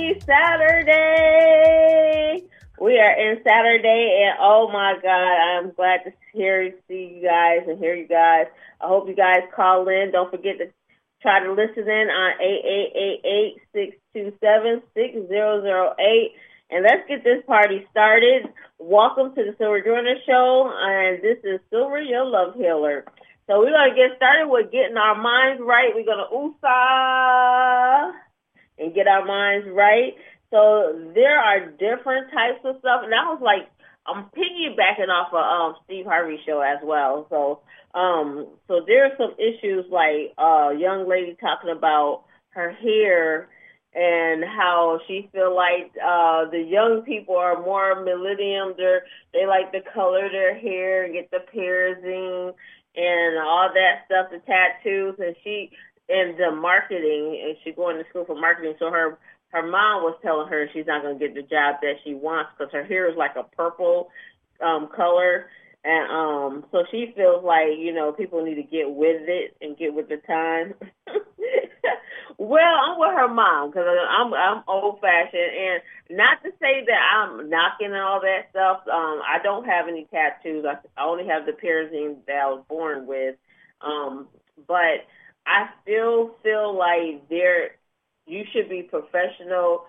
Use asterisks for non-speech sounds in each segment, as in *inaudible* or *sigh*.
Happy Saturday. We are in Saturday, and oh my God, I'm glad to hear, see you guys and hear you guys. I hope you guys call in. Don't forget to try to listen in on 8888-627-6008. And let's get this party started. Welcome to the Silver Joyner Show, and this is Silver, your love healer. So we're to get started with getting our minds right. We're going to USA and get our minds right. So there are different types of stuff. And I was like, I'm piggybacking off of um, Steve Harvey show as well. So um, so there are some issues like a uh, young lady talking about her hair and how she feel like uh the young people are more millennium they're they like to color their hair and get the piercing and all that stuff, the tattoos, and she and the marketing, and she going to school for marketing. So her her mom was telling her she's not going to get the job that she wants because her hair is like a purple um color, and um so she feels like you know people need to get with it and get with the time. *laughs* well, I'm with her mom because I'm I'm old fashioned, and not to say that I'm knocking all that stuff. Um, I don't have any tattoos. I, I only have the piercing that I was born with. Um, but I still feel like there you should be professional.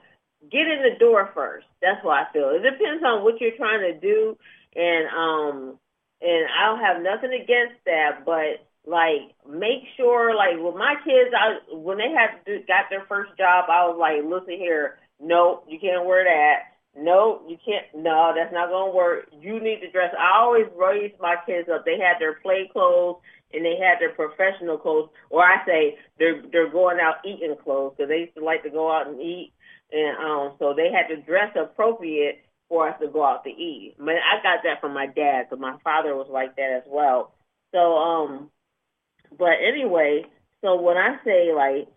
Get in the door first. That's what I feel. It depends on what you're trying to do, and um, and I don't have nothing against that, but like make sure like with my kids I when they had got their first job I was like listen here. No you can't wear that. No you can't no that's not gonna work. You need to dress. I always raised my kids up. They had their play clothes and they had their professional clothes or I say they're they're going out eating clothes because they used to like to go out and eat. And um so they had to dress appropriate for us to go out to eat. Mean I got that from my dad because my father was like that as well. So um but anyway, so when I say like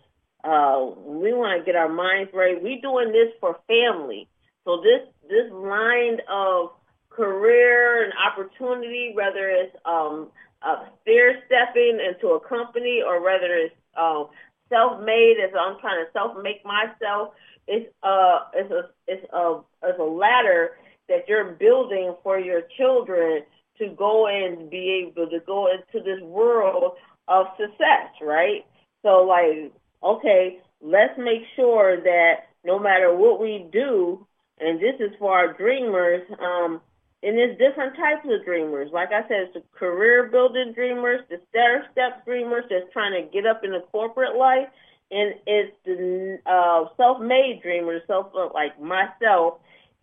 uh, we want to get our minds right, we doing this for family. So this this line of career and opportunity, whether it's um, uh, stair stepping into a company or whether it's um, self-made, as I'm trying to self-make myself, it's uh it's a it's a it's a ladder that you're building for your children to go and be able to go into this world of success, right? So like, okay, let's make sure that no matter what we do, and this is for our dreamers, um, and there's different types of dreamers. Like I said, it's the career building dreamers, the stair step dreamers that's trying to get up in the corporate life, and it's the uh, self-made dreamers, self like myself,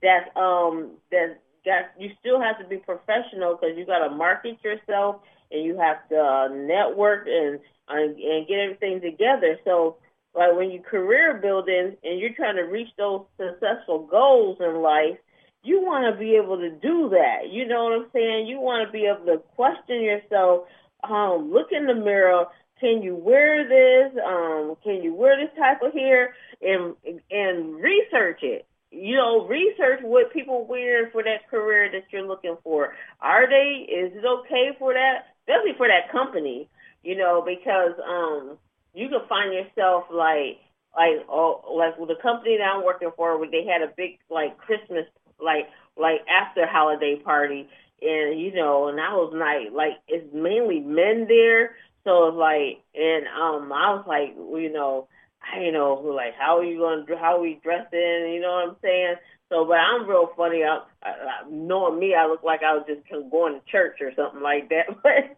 that um that that you still have to be professional because you got to market yourself and you have to uh, network and uh, and get everything together. So like when you career building and you're trying to reach those successful goals in life, you want to be able to do that. You know what I'm saying? You want to be able to question yourself, um, look in the mirror. Can you wear this? Um, can you wear this type of hair? And and research it you know, research what people wear for that career that you're looking for. Are they? Is it okay for that? especially for that company, you know, because um you can find yourself like like oh like with the company that I'm working for where they had a big like Christmas like like after holiday party and you know and I was like like it's mainly men there so it's like and um I was like you know I you know like how are you going to how are we dressing you know what I'm saying so, but I'm real funny. I, I, knowing me, I look like I was just going to church or something like that. *laughs*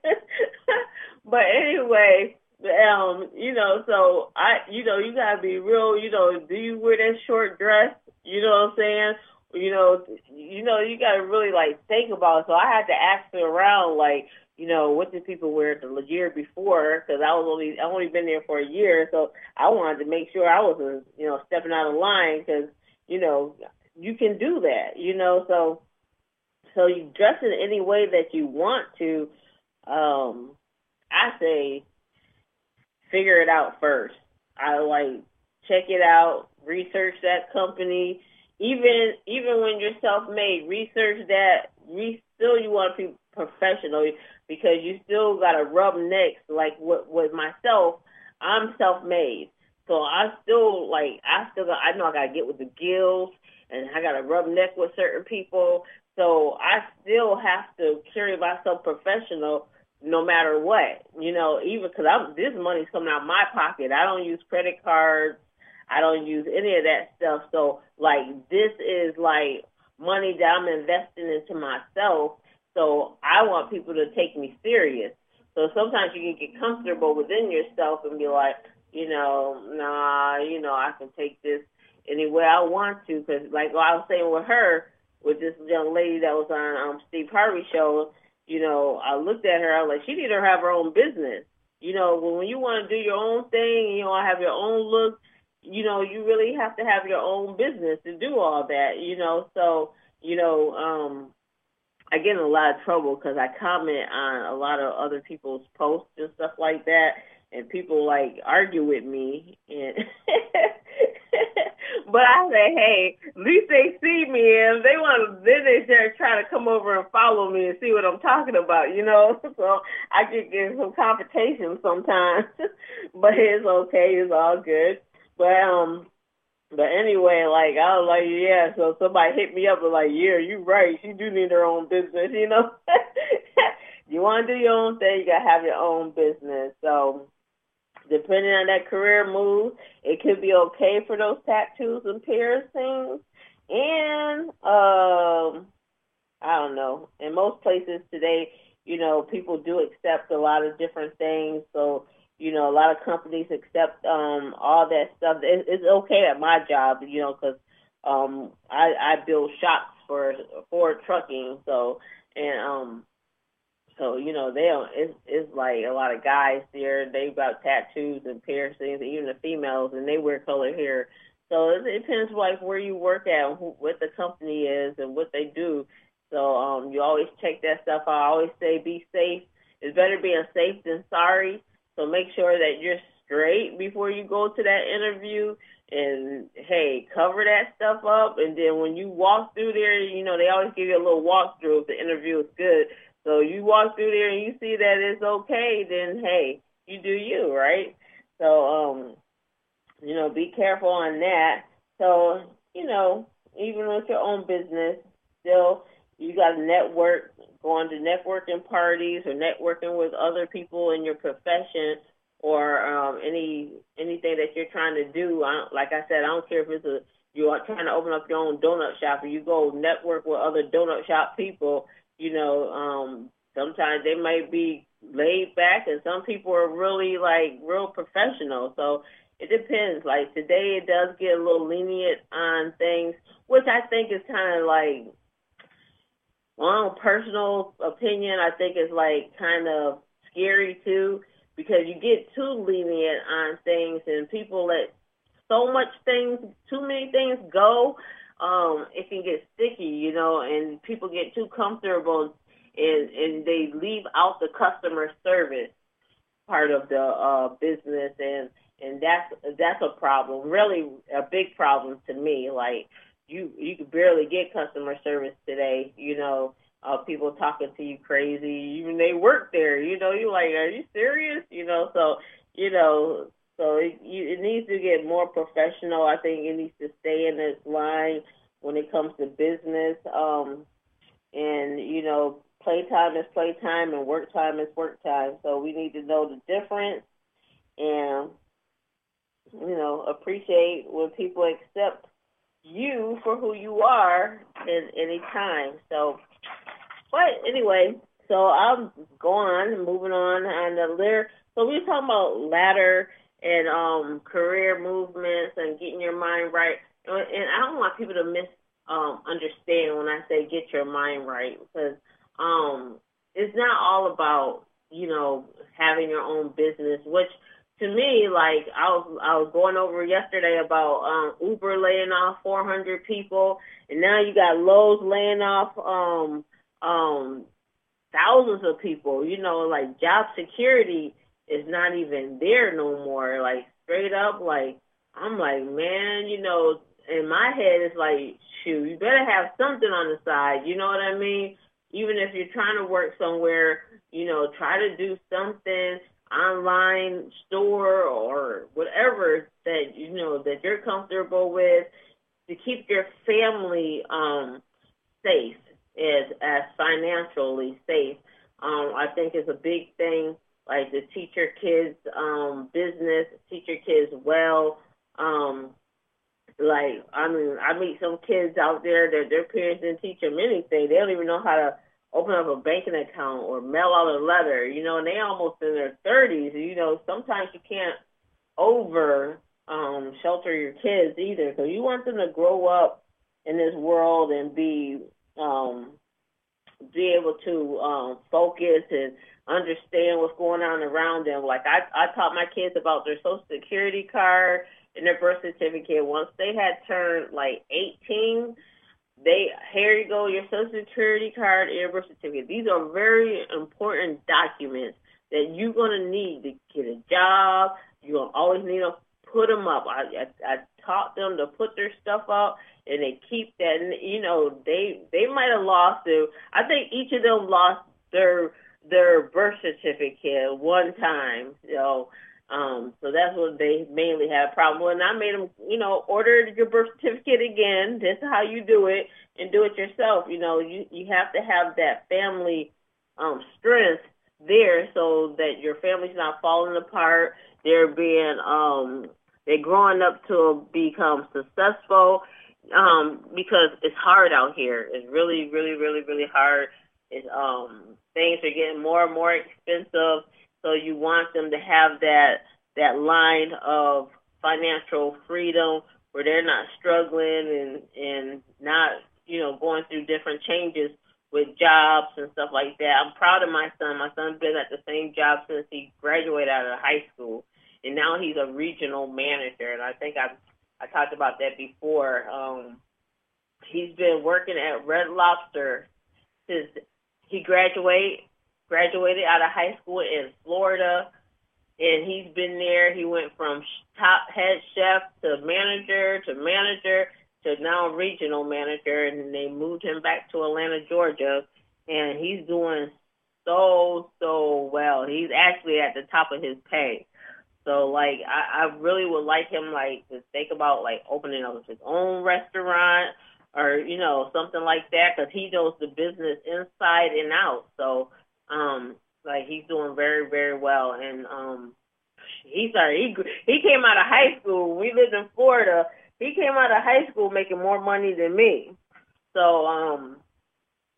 But, but anyway, um, you know, so I, you know, you gotta be real. You know, do you wear that short dress? You know what I'm saying? You know, you know, you gotta really like think about it. So I had to ask around, like, you know, what did people wear the year before? Because I was only, I only been there for a year, so I wanted to make sure I wasn't, you know, stepping out of line because, you know, you can do that, you know. So so you dress in any way that you want to. Um, I say figure it out first. I like check it out, research that company. Even even when you're self-made, research that. Re- still, you want to be professional because you still got to rub necks. Like with with myself, I'm self-made. So I still like I still got I know I gotta get with the guilds and I gotta rub neck with certain people. So I still have to carry myself professional no matter what. You know, even because I'm this money's coming out of my pocket. I don't use credit cards. I don't use any of that stuff. So like this is like money that I'm investing into myself. So I want people to take me serious. So sometimes you can get comfortable within yourself and be like, you know, nah, you know, I can take this any way I want to. Because like I was saying with her, with this young lady that was on um, Steve Harvey show, you know, I looked at her, I was like, she need to have her own business. You know, when you want to do your own thing, you know, have your own look, you know, you really have to have your own business to do all that, you know. So, you know, um, I get in a lot of trouble because I comment on a lot of other people's posts and stuff like that and people like argue with me and *laughs* but I say, hey, at least they see me and they want then they start trying to come over and follow me and see what I'm talking about, you know. *laughs* So I get get some confrontation sometimes. *laughs* but it's okay, it's all good. But um but anyway, like I was like, yeah, so somebody hit me up and like, yeah, you right, she do need her own business, you know. *laughs* you wanna do your own thing, you gotta have your own business. So depending on that career move, it could be okay for those tattoos and piercings. And um, I don't know. In most places today, you know, people do accept a lot of different things. So, you know, a lot of companies accept um all that stuff. It, it's okay at my job, you know, because um I I build shocks for for trucking. So and um so you know they don't. It's it's like a lot of guys there. They got tattoos and piercings, and even the females, and they wear colored hair. So it, depends like where you work at, who, what the company is, and what they do. So um, you always check that stuff out. I always say be safe. It's better being safe than sorry. So make sure that you're straight before you go to that interview. And hey, cover that stuff up. And then when you walk through there, you know they always give you a little walkthrough if the interview is good so you walk through there and you see that it's okay, then hey, you do you, right? So um, you know, be careful on that. So, you know, even with your own business, still you got to network, going to networking parties or networking with other people in your profession or um, any anything that you're trying to do. I, like I said, I don't care if it's a you are trying to open up your own donut shop or you go network with other donut shop people you know, um, sometimes they might be laid back and some people are really like real professional. So it depends. Like today it does get a little lenient on things, which I think is kind of like my own personal opinion. I think is like kind of scary too because you get too lenient on things and people let so much things, too many things go um, it can get sticky, you know, and people get too comfortable and and they leave out the customer service part of the uh, business, and and that's that's a problem, really a big problem to me. Like you you could barely get customer service today, you know. Uh, people talking to you crazy, even they work there, you know. You're like, are you serious? You know, so you know, so it, you, it needs to get more professional. I think it needs to stay in its line when it comes to business. Um, and you know, playtime is playtime and work time is work time. So we need to know the difference and you know appreciate when people accept you for who you are in any time. So, but anyway, so I'm going, moving on on the lyric. So we are talking about ladder and um, career movements and getting your mind right. And I don't want people to miss um, understand when I say get your mind right because um, it's not all about you know having your own business, which to me, like I was I was going over yesterday about um, Uber laying off 400 people, and now you got Lowe's laying off um, um, thousands of people. You know, like job security is not even there no more. Like straight up, like I'm like, man, you know, in my head it's like, shoot, you better have something on the side. You know what I mean? Even if you're trying to work somewhere, you know, try to do something online store or whatever that you know that you're comfortable with to keep your family um, safe as as financially safe. Um, I think is a big thing. Like to teach your kids um, business, teach your kids well. Um, like I mean, I meet some kids out there that their parents didn't teach them anything. They don't even know how to open up a banking account or mail out a letter. You know, and they almost in their thirties. You know, sometimes you can't over um, shelter your kids either. So you want them to grow up in this world and be um, be able to um, focus and understand what's going on around them. Like I, I taught my kids about their social security card and their birth certificate. Once they had turned like 18, they here you go, your social security card and your birth certificate. These are very important documents that you're gonna need to get a job. You're gonna always need them. Put them up. I, I I taught them to put their stuff up, and they keep that. And you know, they they might have lost their. I think each of them lost their their birth certificate one time. Know, um, so that's what they mainly had a problem with. And I made them, you know, order your birth certificate again. This is how you do it, and do it yourself. You know, you you have to have that family um, strength there so that your family's not falling apart. They're being um, they're growing up to become successful um, because it's hard out here. It's really, really, really, really hard. It's um, things are getting more and more expensive so you want them to have that that line of financial freedom where they're not struggling and and not you know going through different changes with jobs and stuff like that. I'm proud of my son. My son's been at the same job since he graduated out of high school, and now he's a regional manager. And I think I I talked about that before. Um, he's been working at Red Lobster since he graduated graduated out of high school in Florida, and he's been there. He went from top head chef to manager to manager to now regional manager, and they moved him back to Atlanta, Georgia, and he's doing so so well. He's actually at the top of his pay. So like I, I really would like him like to think about like opening up his own restaurant or you know something like that because he knows the business inside and out. So um, like he's doing very, very well. And um, he started. He he came out of high school. We lived in Florida. He came out of high school making more money than me. So um,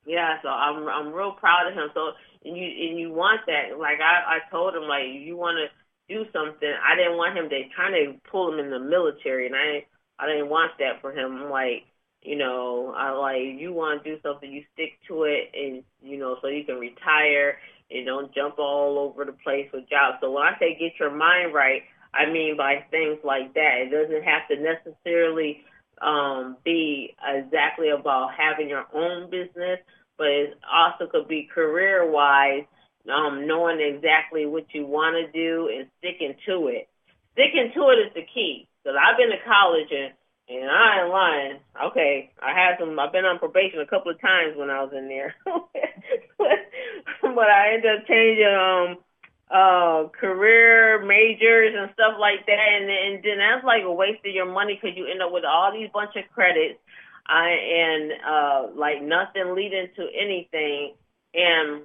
yeah. So I'm I'm real proud of him. So and you and you want that. Like I I told him like you want to do something. I didn't want him to trying to pull him in the military, and I I didn't want that for him. Like you know, I like you want to do something, you stick to it, and you know, so you can retire and don't jump all over the place with jobs. So when I say get your mind right, I mean by things like that. It doesn't have to necessarily um, be exactly about having your own business, but it also could be career wise, um, knowing exactly what you want to do and sticking to it. Sticking to it is the key. Because I've been to college and and I ain't lying. Okay, I had some. I've been on probation a couple of times when I was in there, *laughs* but I ended up changing um uh career majors and stuff like that, and and then that's like a waste of your money because you end up with all these bunch of credits, uh, and uh like nothing leading to anything, and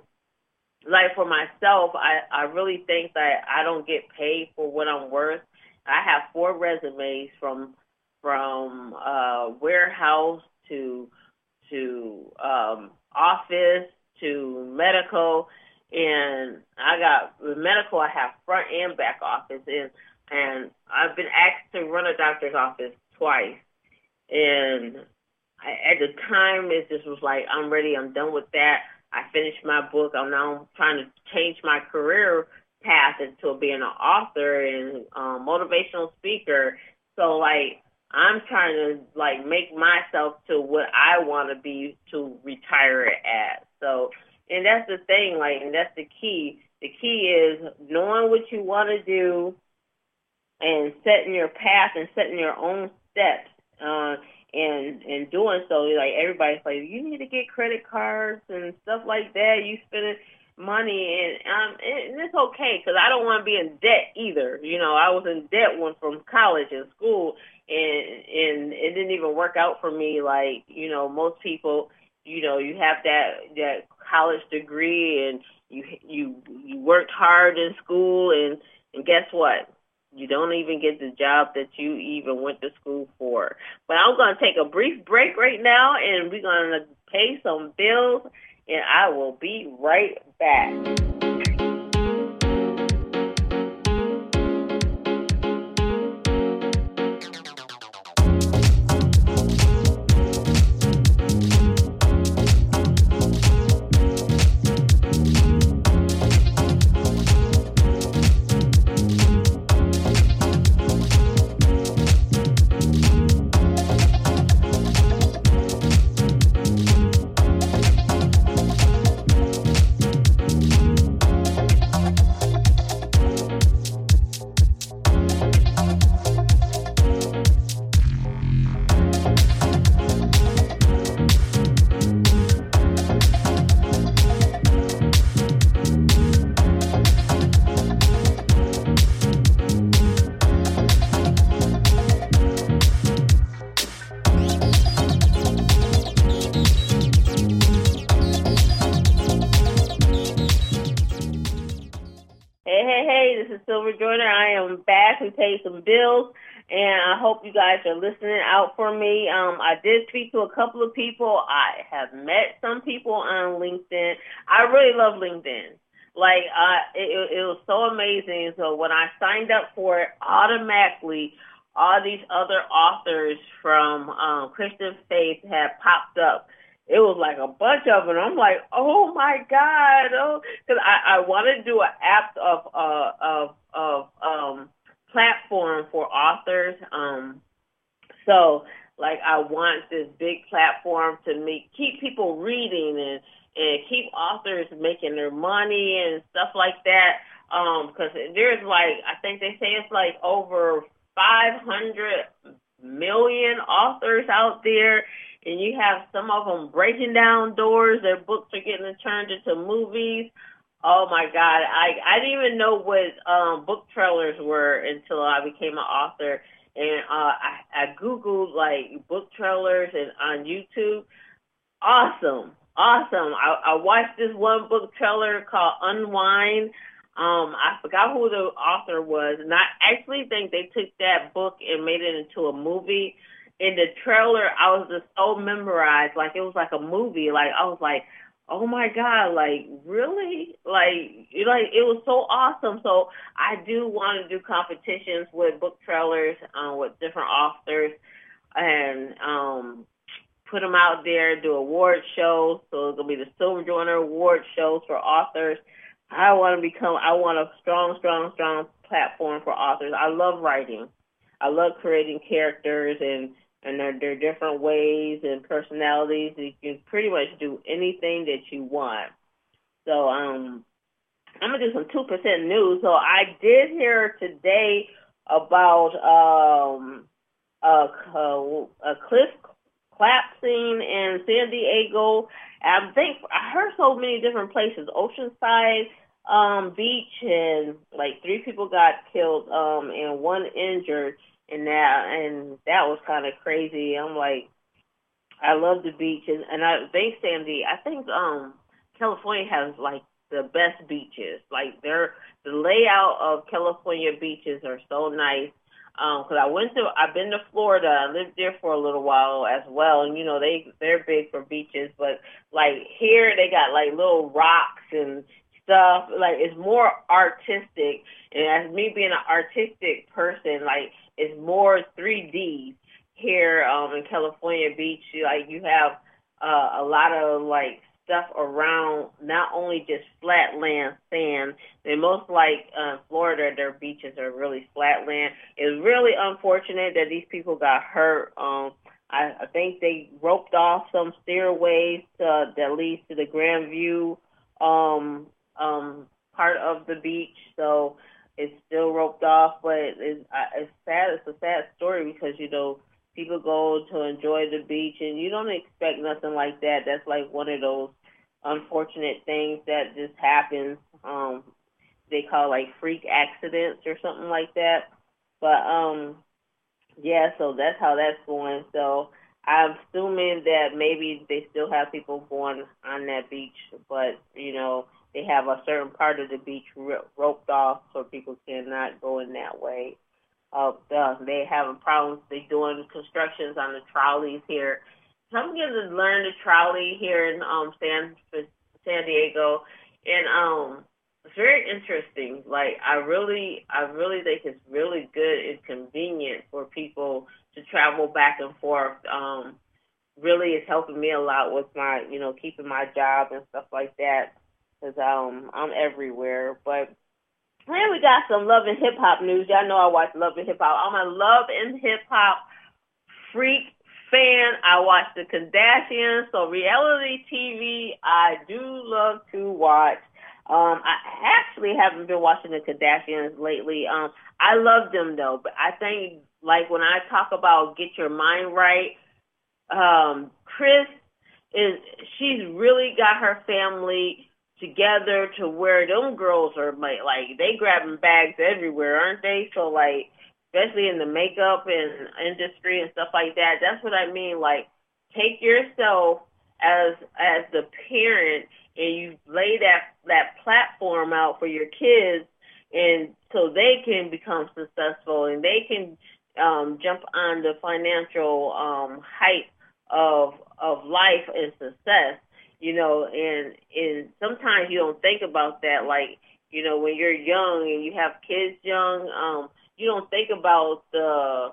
like for myself, I I really think that I don't get paid for what I'm worth. I have four resumes from from uh, warehouse to to um, office to medical, and I got with medical. I have front and back office, and and I've been asked to run a doctor's office twice, and I, at the time it just was like I'm ready. I'm done with that. I finished my book. I'm now trying to change my career path into being an author and um, motivational speaker. So like I'm trying to like make myself to what I want to be to retire at. So, and that's the thing, like, and that's the key. The key is knowing what you want to do and setting your path and setting your own steps. Uh, and and doing so, like everybody's like, you need to get credit cards and stuff like that. You spend money, and um, and it's okay because I don't want to be in debt either. You know, I was in debt when from college and school, and and it didn't even work out for me. Like you know, most people, you know, you have that that college degree and you you you worked hard in school, and and guess what? You don't even get the job that you even went to school for. But I'm going to take a brief break right now, and we're going to pay some bills, and I will be right back. Pay some bills. And I hope you guys are listening out for me. Um, I did speak to a couple of people. I have met some people on LinkedIn. I really love LinkedIn. Like, uh, it, it was so amazing. So when I signed up for it, automatically all these other authors from um, Christian faith had popped up it was like a bunch of them. I'm like, oh my god, oh, because I, I want to do an app of uh, of of um platform for authors. Um, so like I want this big platform to make keep people reading and and keep authors making their money and stuff like that. Um, because there's like I think they say it's like over 500 million authors out there, and you have some of them breaking down doors. Their books are getting turned into movies. Oh my God, I I didn't even know what um, book trailers were until I became an author, and uh, I I googled like book trailers and on YouTube. Awesome, awesome. I, I watched this one book trailer called Unwind. Um, I forgot who the author was, and I actually think they took that book and made it into a movie. In the trailer, I was just so memorized, like it was like a movie. Like I was like, oh my god like really? Like like it was so awesome. So i do want to do competitions with book trailers um, with different authors and um put them out there do award shows. So it's to be the Silver Joyner award shows for authors. I want to become i want a strong strong strong platform for authors. I love writing. I love creating characters and and there, there are different ways and personalities. You can pretty much do anything that you want. So um, I'm gonna do some two percent news. So I did hear today about um, a, a, cliff collapsing in San Diego. I think I heard so many different places, Oceanside um, Beach, and like three people got killed um, and one injured and that and that was kind of crazy. I'm like, I love the beach, and and I think Sandy, I think um California has like the best beaches. Like they're the layout of California beaches are so nice. Um, cause I went to, I've been to Florida. I lived there for a little while as well, and you know they they're big for beaches. But like here, they got like little rocks and stuff. Like it's more artistic. And as me being an artistic person, like it's more 3D here um, in California Beach. Like you have uh, a lot of like stuff around not only just flat land sand. And most like uh, Florida, their beaches are really flat land. It's really unfortunate that these people got hurt. Um, I, I think they roped off some stairways uh, that leads to the Grand View um, um, part of the beach. So it's still roped off, but it's, it's sad. It's a sad story because you know people go to enjoy the beach, and you don't expect nothing like that. That's like one of those unfortunate things that just happens. Um, they call like freak accidents or something like that. But um, yeah, so that's how that's going. So I'm assuming that maybe they still have people going on that beach, but you know they have a certain part of the beach roped off so people cannot go in that way. Uh, they having problems. They're doing constructions on the trolleys here. I'm getting to learn the trolley here in um San San Diego, and um it's very interesting. Like I really, I really think it's really good and convenient for people to travel back and forth. Um, really, it's helping me a lot with my, you know, keeping my job and stuff like that. Cause um, I'm everywhere. But then we got some love and hip hop news. Y'all know I watch love and hip hop. I'm a love and hip hop freak fan. I watch the Kardashians, so reality TV I do love to watch. Um, I actually haven't been watching the Kardashians lately. Um, I love them though, but I think like when I talk about get your mind right, um, Kris is she's really got her family together to where them girls are like like they grabbing bags everywhere, aren't they? So like especially in the makeup and industry and stuff like that. That's what I mean. Like take yourself as as the parent and you lay that that platform out for your kids and so they can become successful and they can um, jump on the financial um, height of of life and success, you know, and and sometimes you don't think about that like, you know, when you're young and you have kids young, um, you don't think about the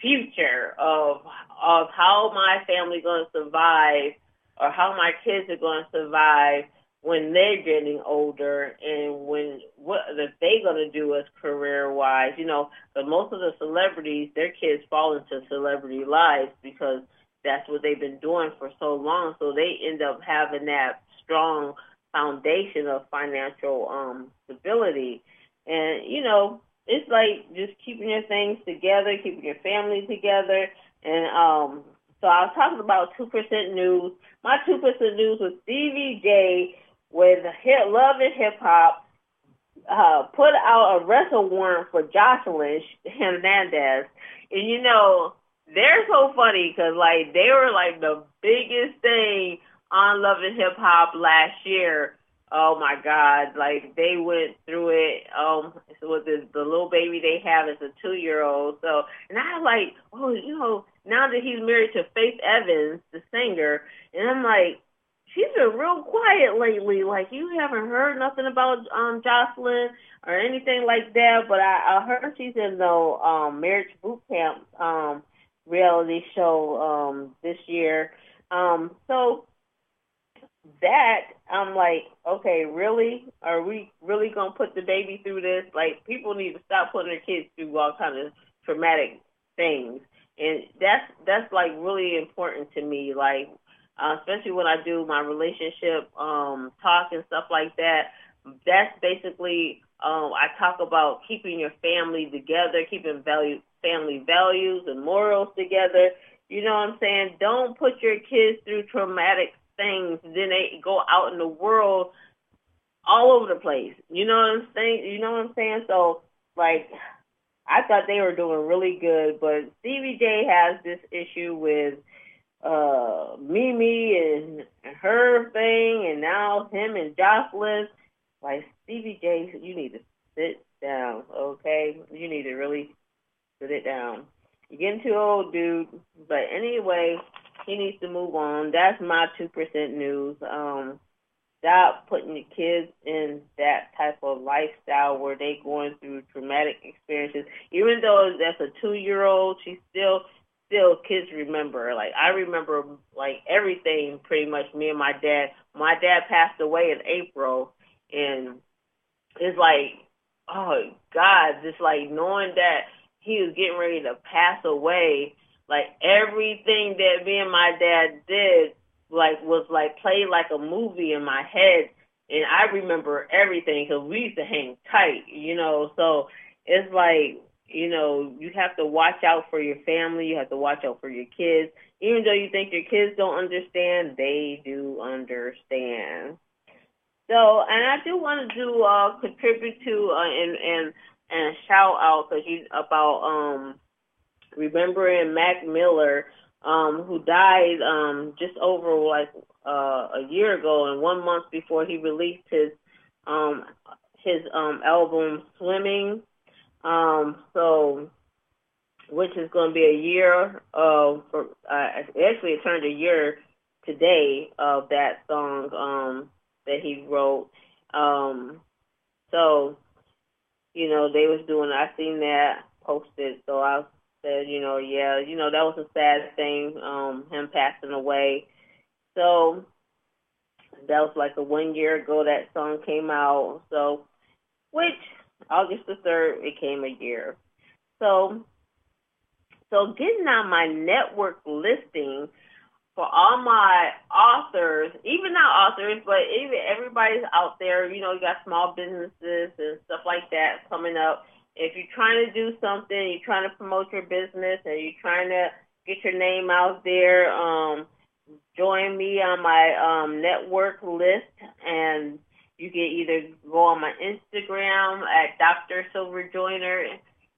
future of of how my family going to survive or how my kids are going to survive when they're getting older and when what are they going to do as career wise you know but most of the celebrities their kids fall into celebrity lives because that's what they've been doing for so long so they end up having that strong foundation of financial um stability and you know it's like just keeping your things together keeping your family together and um so I was talking about 2% news. My 2% news was Stevie J with hip, Love and Hip Hop uh, put out a arrest warrant for Joseline Hernandez. And, you know, they're so funny because, like, they were, like, the biggest thing on Love and Hip Hop last year. Oh my God! Like they went through it. Um, with the the little baby they have is a two year old. So, and I like, oh, you know, now that he's married to Faith Evans, the singer, and I'm like, she's been real quiet lately. Like you haven't heard nothing about um Joseline or anything like that. But I, I heard she's in the um marriage boot camp um reality show um this year. Um so that I'm like, okay, really? Are we really gonna put the baby through this? Like people need to stop putting their kids through all kind of traumatic things and that's that's like really important to me like uh, especially when I do my relationship um talk and stuff like that that's basically um I talk about keeping your family together keeping value family values and morals together. You know what I'm saying? Don't put your kids through traumatic things. Then they go out in the world all over the place. You know what I'm saying? You know what I'm saying? So like I thought they were doing really good, but Stevie J has this issue with uh Mimi and her thing, and now him and Joseline. Like Stevie J, you need to sit down, okay? You need to really sit it down. You're getting too old, dude. But anyway, he needs to move on. That's my two percent news. Um, stop putting the kids in that type of lifestyle where they going through traumatic experiences. Even though that's a two year old, she still still kids remember. Like I remember like everything pretty much me and my dad. My dad passed away in April and it's like oh God, just like knowing that he was getting ready to pass away, like everything that me and my dad did like was like played like a movie in my head, and I remember everything because we used to hang tight, you know. So it's like you know, you have to watch out for your family. You have to watch out for your kids. Even though you think your kids don't understand, they do understand. So, and I do want to do uh, contribute to uh, and and and a shout out because you about um remembering Mac Miller, um, who died um just over like uh, a year ago, and one month before he released his um his um album Swimming. Um, so which is going to be a year of for uh, actually it turned a year today of that song um that he wrote. Um, so you know they was doing. I seen that posted, so I said, you know, yeah, you know that was a sad thing, um, him passing away. So that was like a one year ago that song came out. So, which August the third, it came a year. So, so getting on my network listing for all my authors, even not authors, but even everybody's out there. You know, you got small businesses and stuff like that coming up. If you're trying to do something, you're trying to promote your business, and you're trying to get your name out there. Um, join me on my um, network list, and you can either go on my Instagram at Dr. Silver Joyner,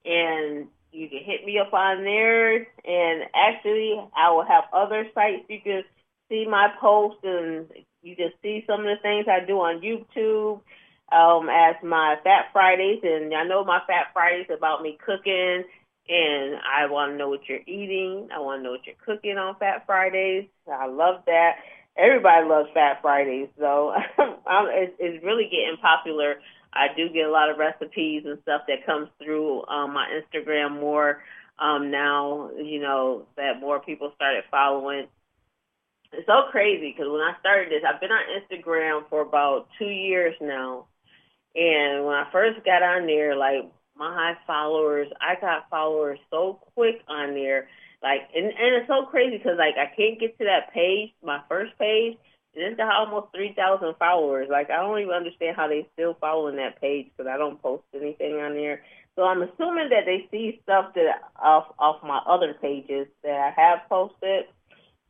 and you can hit me up on there. And actually, I will have other sites you can see my posts, and you can see some of the things I do on YouTube um, as my Fat Fridays. And I know my Fat Fridays about me cooking, and I want to know what you're eating. I want to know what you're cooking on Fat Fridays. I love that. Everybody loves Fat Fridays, so *laughs* it's, it's really getting popular. I do get a lot of recipes and stuff that comes through um, my Instagram more um, now. You know that more people started following. It's so crazy because when I started this, I've been on Instagram for about two years now, and when I first got on there, like my followers, I got followers so quick on there. Like, and, and it's so crazy because like I can't get to that page, my first page, it's got almost 3,000 followers. Like, I don't even understand how they still following that page because I don't post anything on there. So I'm assuming that they see stuff that off off my other pages that I have posted.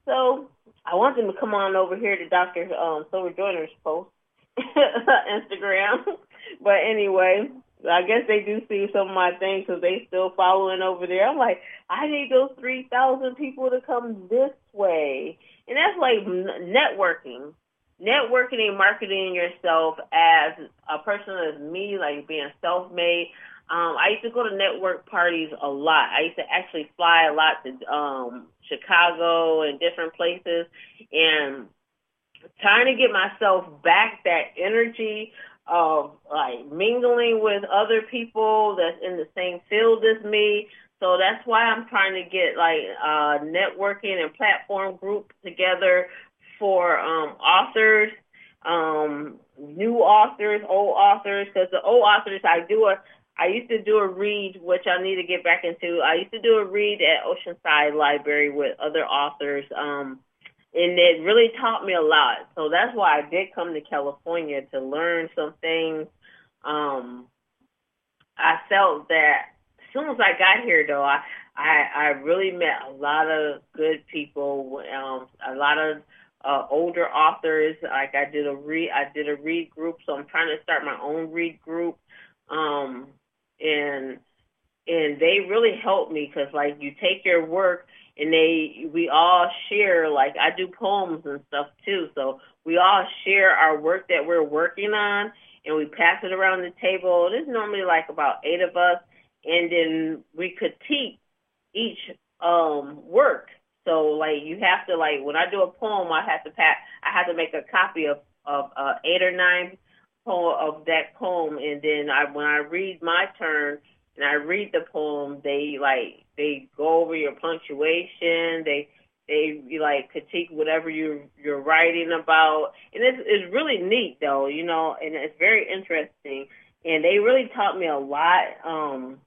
So I want them to come on over here to Dr. Um, Silver Joyner's post *laughs* Instagram. *laughs* but anyway, I guess they do see some of my things because they still following over there. I'm like, I need those 3,000 people to come this way. And that's like networking. Networking and marketing yourself as a person as me, like being self-made. Um, I used to go to network parties a lot. I used to actually fly a lot to um, Chicago and different places and trying to get myself back that energy of like mingling with other people that's in the same field as me. So that's why I'm trying to get like uh, networking and platform group together for um, authors, um, new authors, old authors. Because the old authors, I do a, I used to do a read, which I need to get back into. I used to do a read at Oceanside Library with other authors. Um, and it really taught me a lot. So that's why I did come to California to learn some things. Um, I felt that as soon as I got here, though, I I, I really met a lot of good people, um, a lot of uh, older authors. Like I did a read, I did a read group, so I'm trying to start my own read group. Um, and and they really helped me because like you take your work and they we all share like I do poems and stuff too. So we all share our work that we're working on and we pass it around the table. There's normally like about eight of us and then we critique each um work. So like you have to like when I do a poem I have to pass I have to make a copy of of uh, eight or nine poem of that poem and then I when I read my turn and I read the poem, they like they go over your punctuation. They they like critique whatever you you're writing about, and it's it's really neat though, you know, and it's very interesting. And they really taught me a lot. Um,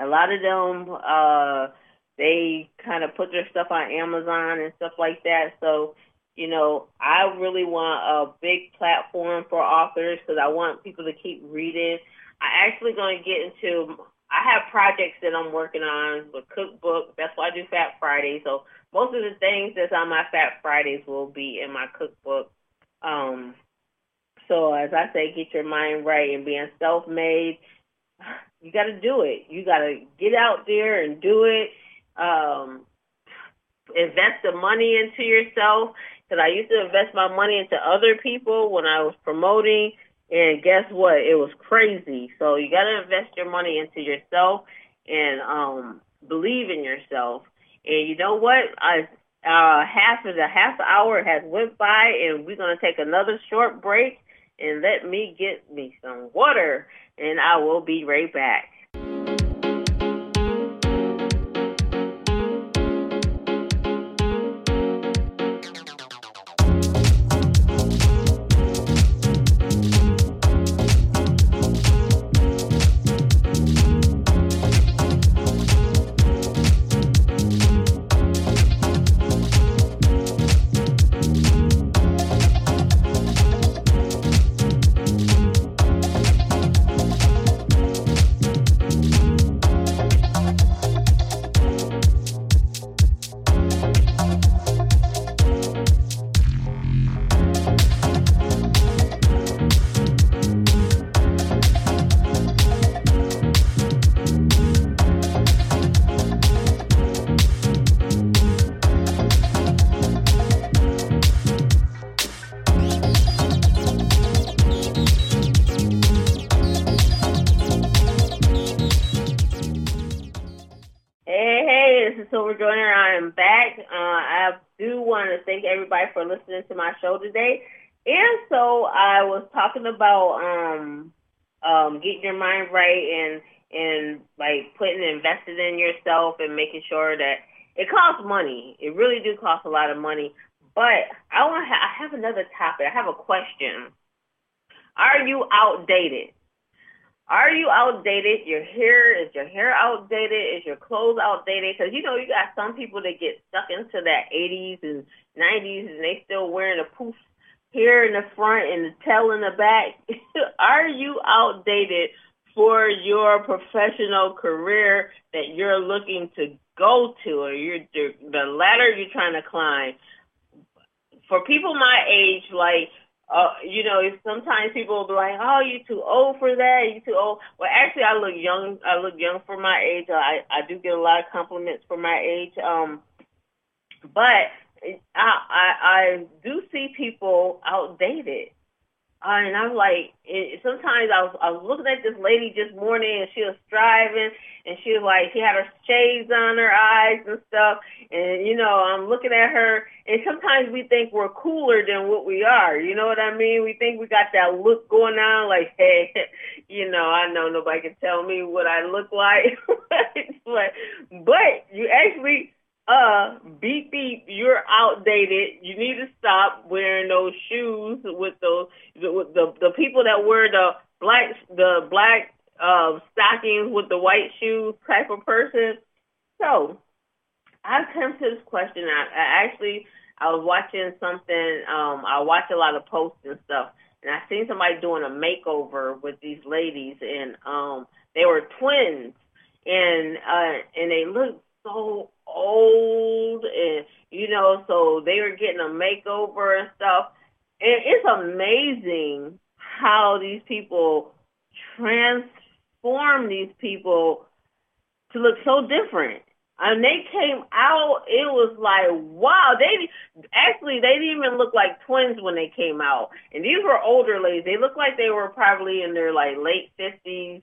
a lot of them, uh, they kind of put their stuff on Amazon and stuff like that. So, you know, I really want a big platform for authors because I want people to keep reading. I actually going to get into I have projects that I'm working on with cookbook. That's why I do Fat Friday. So most of the things that's on my Fat Fridays will be in my cookbook. Um, so as I say, get your mind right and being self-made. *sighs* You got to do it. You got to get out there and do it. Um, invest the money into yourself. Because I used to invest my money into other people when I was promoting, and guess what? It was crazy. So you got to invest your money into yourself and um, believe in yourself. And you know what? I uh, half of the half hour has went by, and we're gonna take another short break. And let me get me some water, and I will be right back. My show today. And so I was talking about um um getting your mind right and and like putting invested in yourself and making sure that it costs money. It really do cost a lot of money. But I want ha- I have another topic. I have a question. Are you outdated? Are you outdated? Your hair is your hair outdated? Is your clothes outdated? Because you know you got some people that get stuck into that 80s and 90s and they still wearing a poof here in the front and the tail in the back. *laughs* Are you outdated for your professional career that you're looking to go to, or you're the ladder you're trying to climb? For people my age, like uh, you know, sometimes people will be like, "Oh, you too old for that. You too old." Well, actually, I look young. I look young for my age. I I do get a lot of compliments for my age. Um, but I I, I do see people outdated. Uh, and I'm like, it, sometimes I was, I was looking at this lady just morning and she was driving and she was like, she had her shades on her eyes and stuff. And, you know, I'm looking at her and sometimes we think we're cooler than what we are. You know what I mean? We think we got that look going on like, hey, *laughs* you know, I know nobody can tell me what I look like. *laughs* but, but you actually, uh, beep beep, you're outdated. You need to stop wearing those shoes with those with the the people that wear the black the black uh, stockings with the white shoes type of person. So I've come to this question. I, I actually I was watching something. Um, I watch a lot of posts and stuff, and I seen somebody doing a makeover with these ladies, and um, they were twins, and uh, and they looked so old and you know, so they were getting a makeover and stuff. And it's amazing how these people transform these people to look so different. And they came out, it was like, wow, they actually they didn't even look like twins when they came out. And these were older ladies. They looked like they were probably in their like late fifties,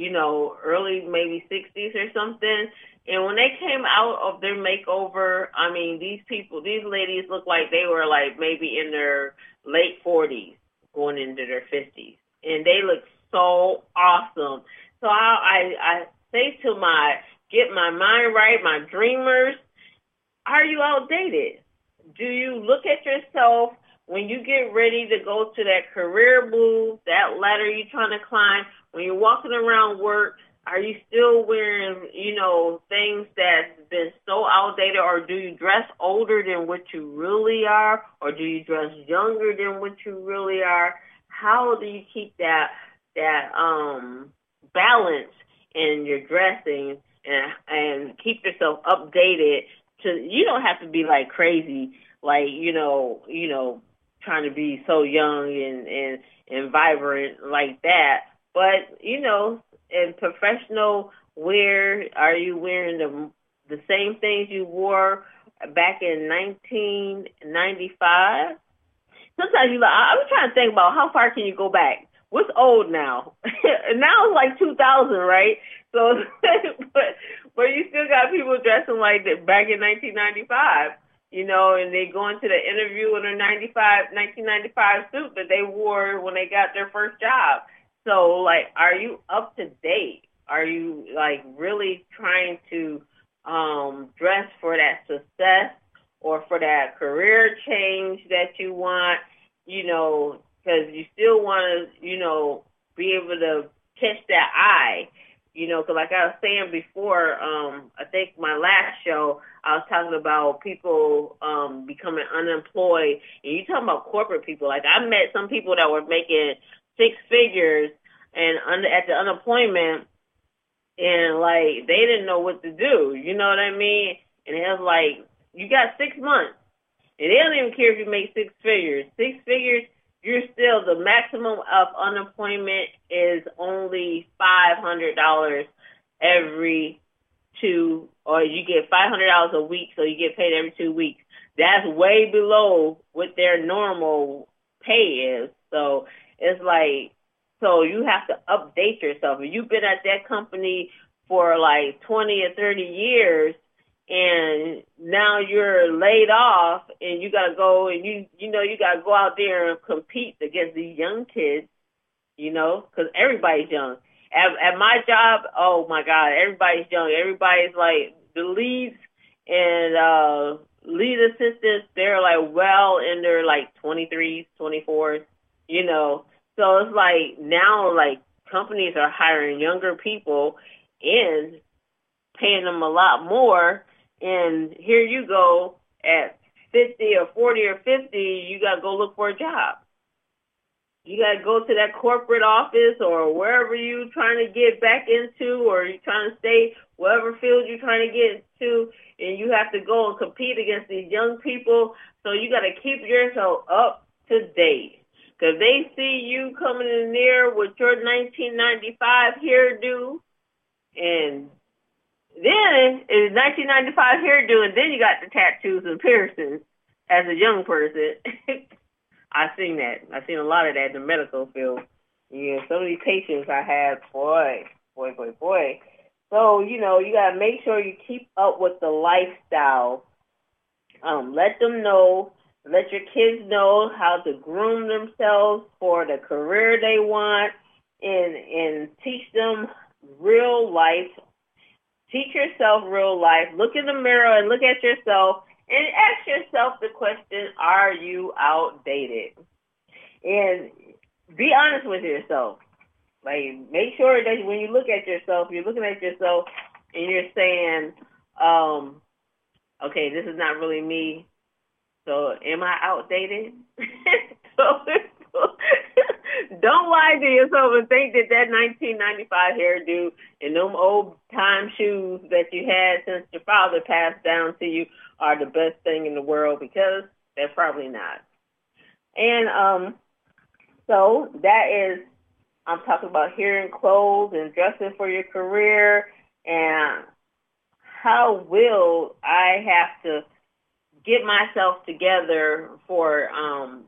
you know, early maybe sixties or something. And when they came out of their makeover, I mean, these people, these ladies looked like they were like maybe in their late 40s, going into their 50s, and they look so awesome. So I, I, I say to my get my mind right, my dreamers, are you outdated? Do you look at yourself when you get ready to go to that career move, that ladder you're trying to climb, when you're walking around work? Are you still wearing, you know, things that's been so outdated or do you dress older than what you really are or do you dress younger than what you really are? How do you keep that that um balance in your dressing and and keep yourself updated to you don't have to be like crazy like you know you know trying to be so young and and and vibrant like that but you know in professional wear are you wearing the the same things you wore back in 1995 sometimes you like I was trying to think about how far can you go back? What's old now? *laughs* Now it's like 2000 right? So *laughs* but but you still got people dressing like that back in 1995 you know, and they go into the interview in a 95, 1995 suit that they wore when they got their first job. So, like, are you up to date? Are you like really trying to um, dress for that success or for that career change that you want? You know, because you still want to, you know, be able to catch that eye you know, because like I was saying before, um, I think my last show, I was talking about people um, becoming unemployed. And you talking about corporate people. Like I met some people that were making six figures under, at the unemployment, and like they didn't know what to do. You know what I mean? And it was like, you got six months. And they don't even care if you make six figures. Six figures, you're still the maximum of unemployment is only five hundred dollars every two or you get five hundred dollars a week so you get paid every two weeks that's way below what their normal pay is so it's like so you have to update yourself. If you've been at that company for like twenty or thirty years and now you're laid off and you got to go and you you know you got to go out there and compete against these young kids you know because everybody's young. At, at my job oh my god everybody's young. Everybody's like the leads and uh lead assistants they're like well in their like 23s 24s you know so it's like now like companies are hiring younger people and paying them a lot more and here you go at 50 or 40 or 50, you got to go look for a job. You got to go to that corporate office or wherever you're trying to get back into or you're trying to stay, whatever field you're trying to get to, and you have to go and compete against these young people. So you got to keep yourself up to date. Because they see you coming in there with your 1995 hairdo and then in 1995 hairdo, and then you got the tattoos and piercings as a young person. *laughs* I've seen that. I've seen a lot of that in the medical field. Yeah, so many patients I had, boy, boy, boy, boy. So, you know, you got to make sure you keep up with the lifestyle. Um, let them know, let your kids know how to groom themselves for the career they want and, and teach them real life Teach yourself real life. Look in the mirror and look at yourself and ask yourself the question, are you outdated? And be honest with yourself. Like, make sure that when you look at yourself, you're looking at yourself and you're saying, um, okay, this is not really me. So am I outdated? *laughs* so *laughs* don't lie to yourself and think that that 1995 hairdo and them old time shoes that you had since your father passed down to you are the best thing in the world because they're probably not. And um, so that is, I'm talking about hearing clothes and dressing for your career and how will I have to get myself together for um,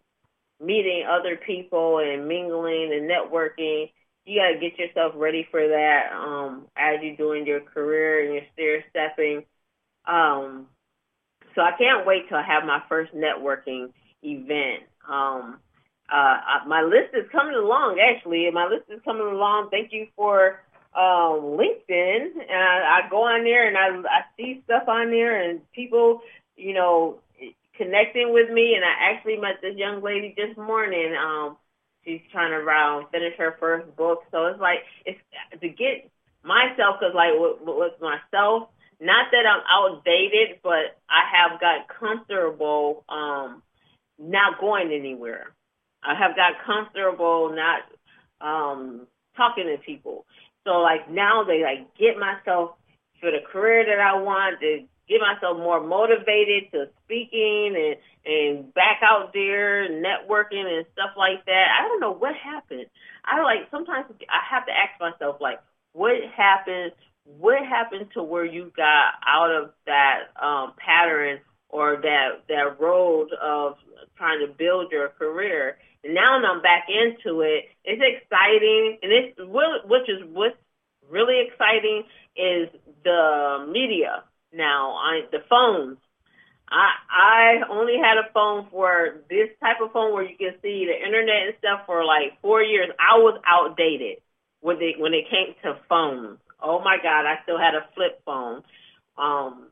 meeting other people and mingling and networking. You got to get yourself ready for that um, as you're doing your career and you're stair stepping. Um, so I can't wait till I have my first networking event. Um, uh, my list is coming along, actually. My list is coming along. Thank you for um, LinkedIn. And I, I go on there and I, I see stuff on there and people, you know, connecting with me, and I actually met this young lady this morning. Um, she's trying to um, finish her first book, so it's like it's to get myself because like with, with myself. Not that I'm outdated, but I have got comfortable um, not going anywhere. I have got comfortable not um, talking to people. So like now they like get myself for the career that I want, to get myself more motivated to speaking and and back out there networking and stuff like that. I don't know what happened. I like sometimes I have to ask myself like, what happened? What happened to where you got out of that um, pattern or that that road of trying to build your career? And now that I'm back into it. It's exciting, and it's which is what's really exciting is the media now on the phones. I I only had a phone for this type of phone where you can see the internet and stuff for like four years. I was outdated when they when it came to phones. Oh my God, I still had a flip phone. Um,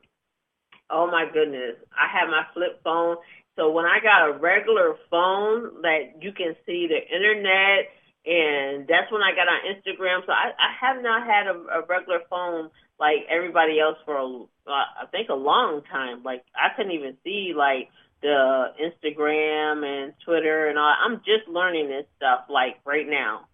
oh my goodness, I had my flip phone. So when I got a regular phone that you can see the internet and that's when I got on Instagram. So I, I have not had a, a regular phone like everybody else for a, uh, think a long time. Like I couldn't even see like the Instagram and Twitter and all. I'm just learning this stuff like right now.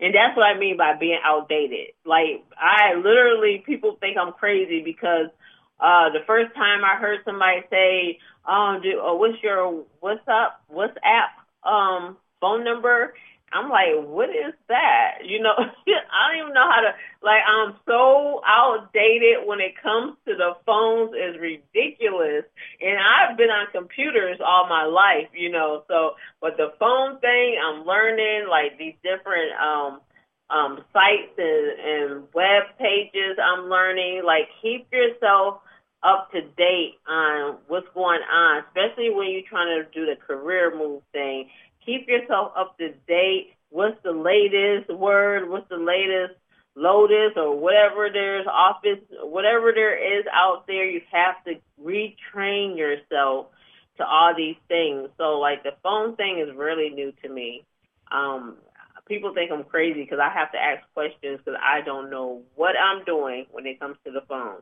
And that's what I mean by being outdated. Like I literally people think I'm crazy because uh the first time I heard somebody say, um, do, uh, what's your what's up, WhatsApp um phone number I'm like, what is that? You know, *laughs* I don't even know how to, like, I'm so outdated when it comes to the phones. It's ridiculous. And I've been on computers all my life, you know, so, but the phone thing, I'm learning, like, these different, um, um, sites and, and web pages I'm learning. Like, keep yourself up to date on what's going on, especially when you're trying to do the career move thing Keep yourself up to date. What's the latest word? What's the latest Lotus or whatever there's office, whatever there is out there, you have to retrain yourself to all these things. So like the phone thing is really new to me. Um, people think I'm crazy because I have to ask questions because I don't know what I'm doing when it comes to the phone.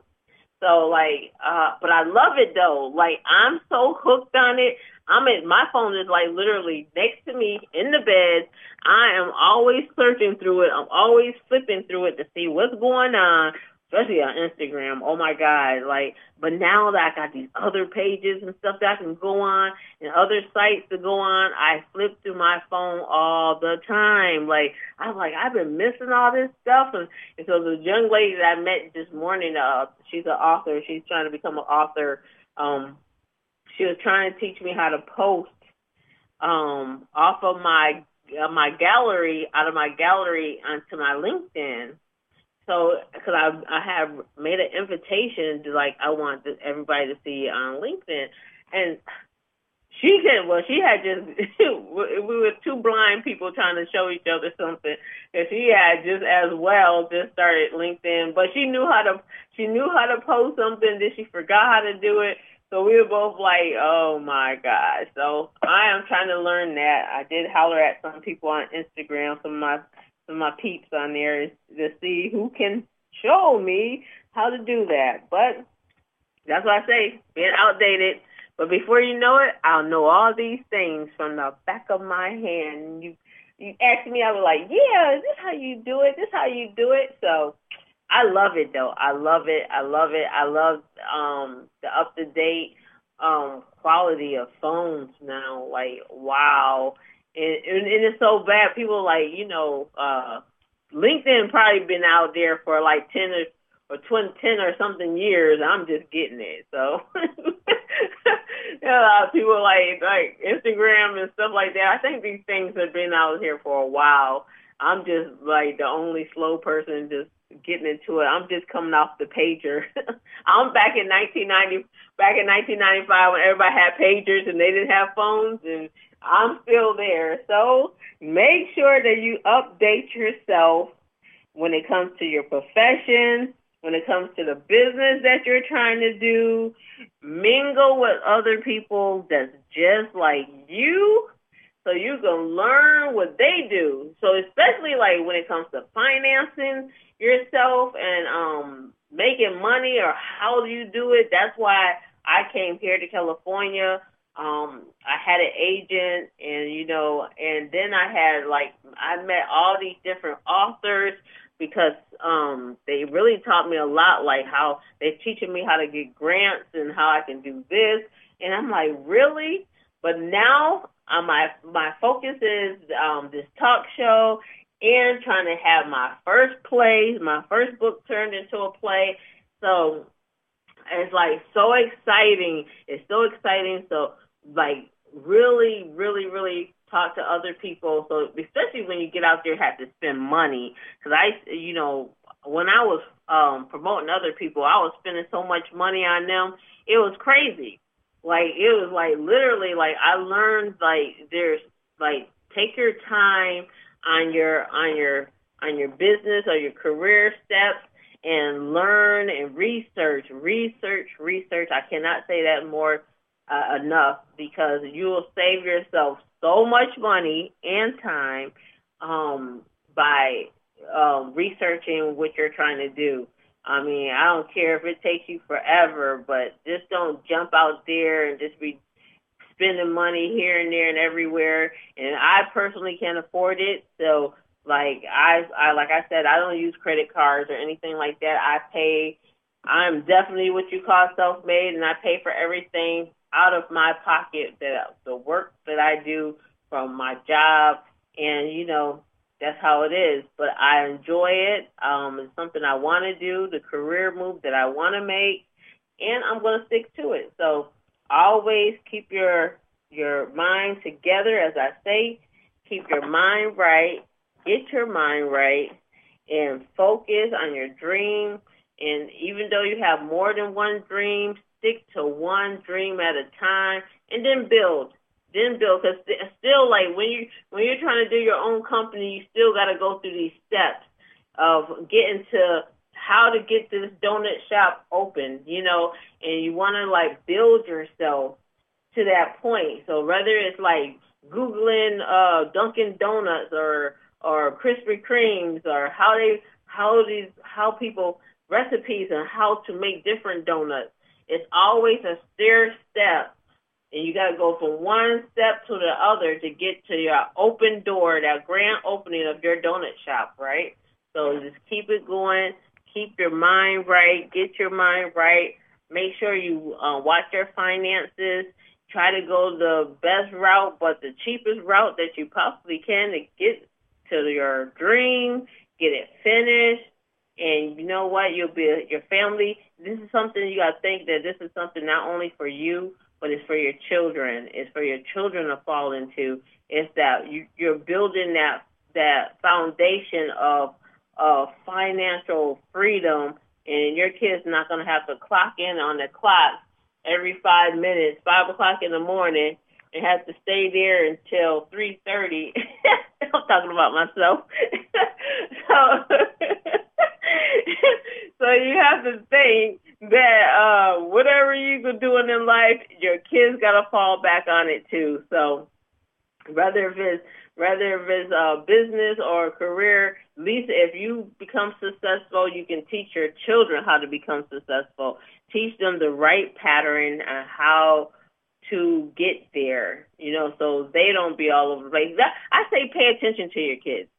So like, uh, but I love it though. Like I'm so hooked on it. I'm my phone is like literally next to me in the bed. I am always searching through it. I'm always flipping through it to see what's going on, especially on Instagram. Oh my God. Like, but now that I got these other pages and stuff that I can go on and other sites to go on, I flip through my phone all the time. Like, I'm like, I've been missing all this stuff. And, and so the young lady that I met this morning, uh, she's an author. She's trying to become an author. Um, she was trying to teach me how to post um, off of my uh, my gallery, out of my gallery onto my LinkedIn. So, because I I have made an invitation to like I want everybody to see on LinkedIn, and she said, well, she had just *laughs* we were two blind people trying to show each other something, and she had just as well just started LinkedIn, but she knew how to she knew how to post something, then she forgot how to do it, so we were both like, oh my God. So I am trying to learn that. I did holler at some people on Instagram, some of my my peeps on there to see who can show me how to do that. But that's what I say, being outdated. But before you know it, I'll know all these things from the back of my hand. You you ask me, I was like, yeah, is this how you do it? This how you do it? So I love it though. I love it. I love it. I love um the up to date um quality of phones now. Like wow. And, and, and it's so bad. People like, you know, uh LinkedIn probably been out there for like ten or or 20, 10 or something years. I'm just getting it. So *laughs* a lot of people like like Instagram and stuff like that. I think these things have been out here for a while. I'm just like the only slow person just getting into it. I'm just coming off the pager. *laughs* I'm back in 1990, back in 1995 when everybody had pagers and they didn't have phones, and I'm still there. So make sure that you update yourself when it comes to your profession, when it comes to the business that you're trying to do. Mingle with other people that's just like you so you can learn what they do. So especially like when it comes to financing, yourself and um making money or how do you do it. That's why I came here to California. Um, I had an agent and you know, and then I had like I met all these different authors because um they really taught me a lot like how they're teaching me how to get grants and how I can do this. And I'm like really? But now uh, my my focus is um this talk show and trying to have my first play my first book turned into a play. So it's like so exciting. It's so exciting. So like really really really talk to other people. So especially when you get out there, have to spend money. Because I, you know, when I was um, promoting other people, I was spending so much money on them. It was crazy. Like it was like literally like I learned like there's like take your time on your on your on your business or your career steps and learn and research, research, research. I cannot say that more uh, enough because you will save yourself so much money and time um, by um, researching what you're trying to do. I mean, I don't care if it takes you forever, but just don't jump out there and just be spending money here and there and everywhere. And I personally can't afford it, so like I, I like I said, I don't use credit cards or anything like that. I pay. I'm definitely what you call self-made, and I pay for everything out of my pocket that the work that I do from my job and you know that's how it is. But I enjoy it. Um it's something I want to do the career move that I want to make and I'm going to stick to it. So always keep your your mind together as I say. Keep your mind right. Get your mind right and focus on your dream. And even though you have more than one dream stick to one dream at a time and then build then build. Because still like when you when you're trying to do your own company you still got to go through these steps of getting to how to get this donut shop open you know and you want to like build yourself to that point. So whether it's like googling uh dunkin donuts or or krispy kremes or how they how these how people recipes and how to make different donuts it's always a stair step. And you got to go from one step to the other to get to your open door, that grand opening of your donut shop, right? So just keep it going. Keep your mind right. Get your mind right. Make sure you uh, watch your finances. Try to go the best route, but the cheapest route that you possibly can to get to your dream, get it finished, and you know what? You'll be your family. This is something you got to think that this is something not only for you, but it's for your children. It's for your children to fall into. It's that you, you're building that that foundation of of financial freedom, and your kid's not going to have to clock in on the clock every five minutes, five o'clock in the morning, and have to stay there until three thirty. *laughs* I'm talking about myself. *laughs* so *laughs* *laughs* so you have to think that uh, whatever you are doing in life, your kids got to fall back on it too. So whether if it's whether if it's a business or a career, least if you become successful, you can teach your children how to become successful. Teach them the right pattern and how to get there, you know, so they don't be all over the place. I say pay attention to your kids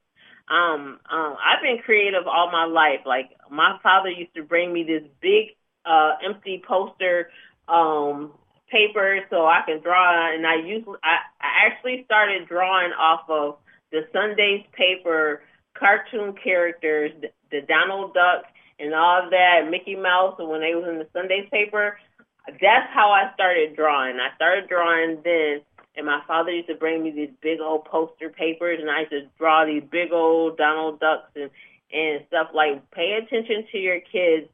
um, um, I've been creative all my life. Like my father used to bring me this big, uh, empty poster, um, paper so I can draw. And I usually, I, I actually started drawing off of the Sunday's paper cartoon characters, the, the Donald Duck and all of that, Mickey Mouse, and when they was in the Sunday's paper. That's how I started drawing. I started drawing then and my father used to bring me these big old poster papers, and I used to draw these big old Donald Ducks and and stuff. Like, pay attention to your kids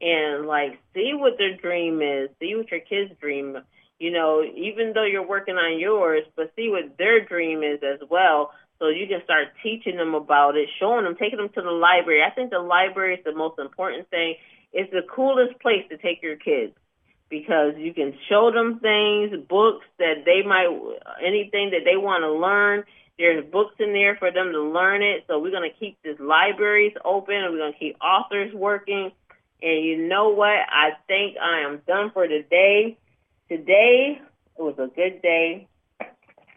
and like see what their dream is, see what your kids dream. You know, even though you're working on yours, but see what their dream is as well. So you can start teaching them about it, showing them, taking them to the library. I think the library is the most important thing. It's the coolest place to take your kids because you can show them things, books that they might, anything that they want to learn. There's books in there for them to learn it. So we're going to keep these libraries open and we're going to keep authors working. And you know what? I think I am done for today. Today was a good day.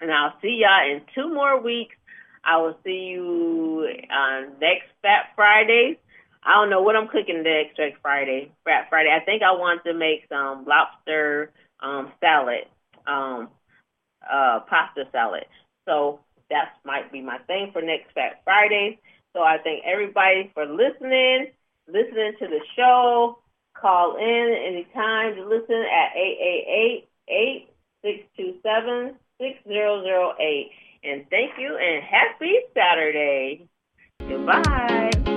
And I'll see y'all in two more weeks. I will see you on next Fat Friday. I don't know what I'm cooking next next Friday. Fat Friday. I think I want to make some lobster um, salad, um, uh, pasta salad. So that might be my thing for next Fat Friday. So I thank everybody for listening, listening to the show. Call in anytime to listen at 888-627-6008. And thank you and happy Saturday. Goodbye.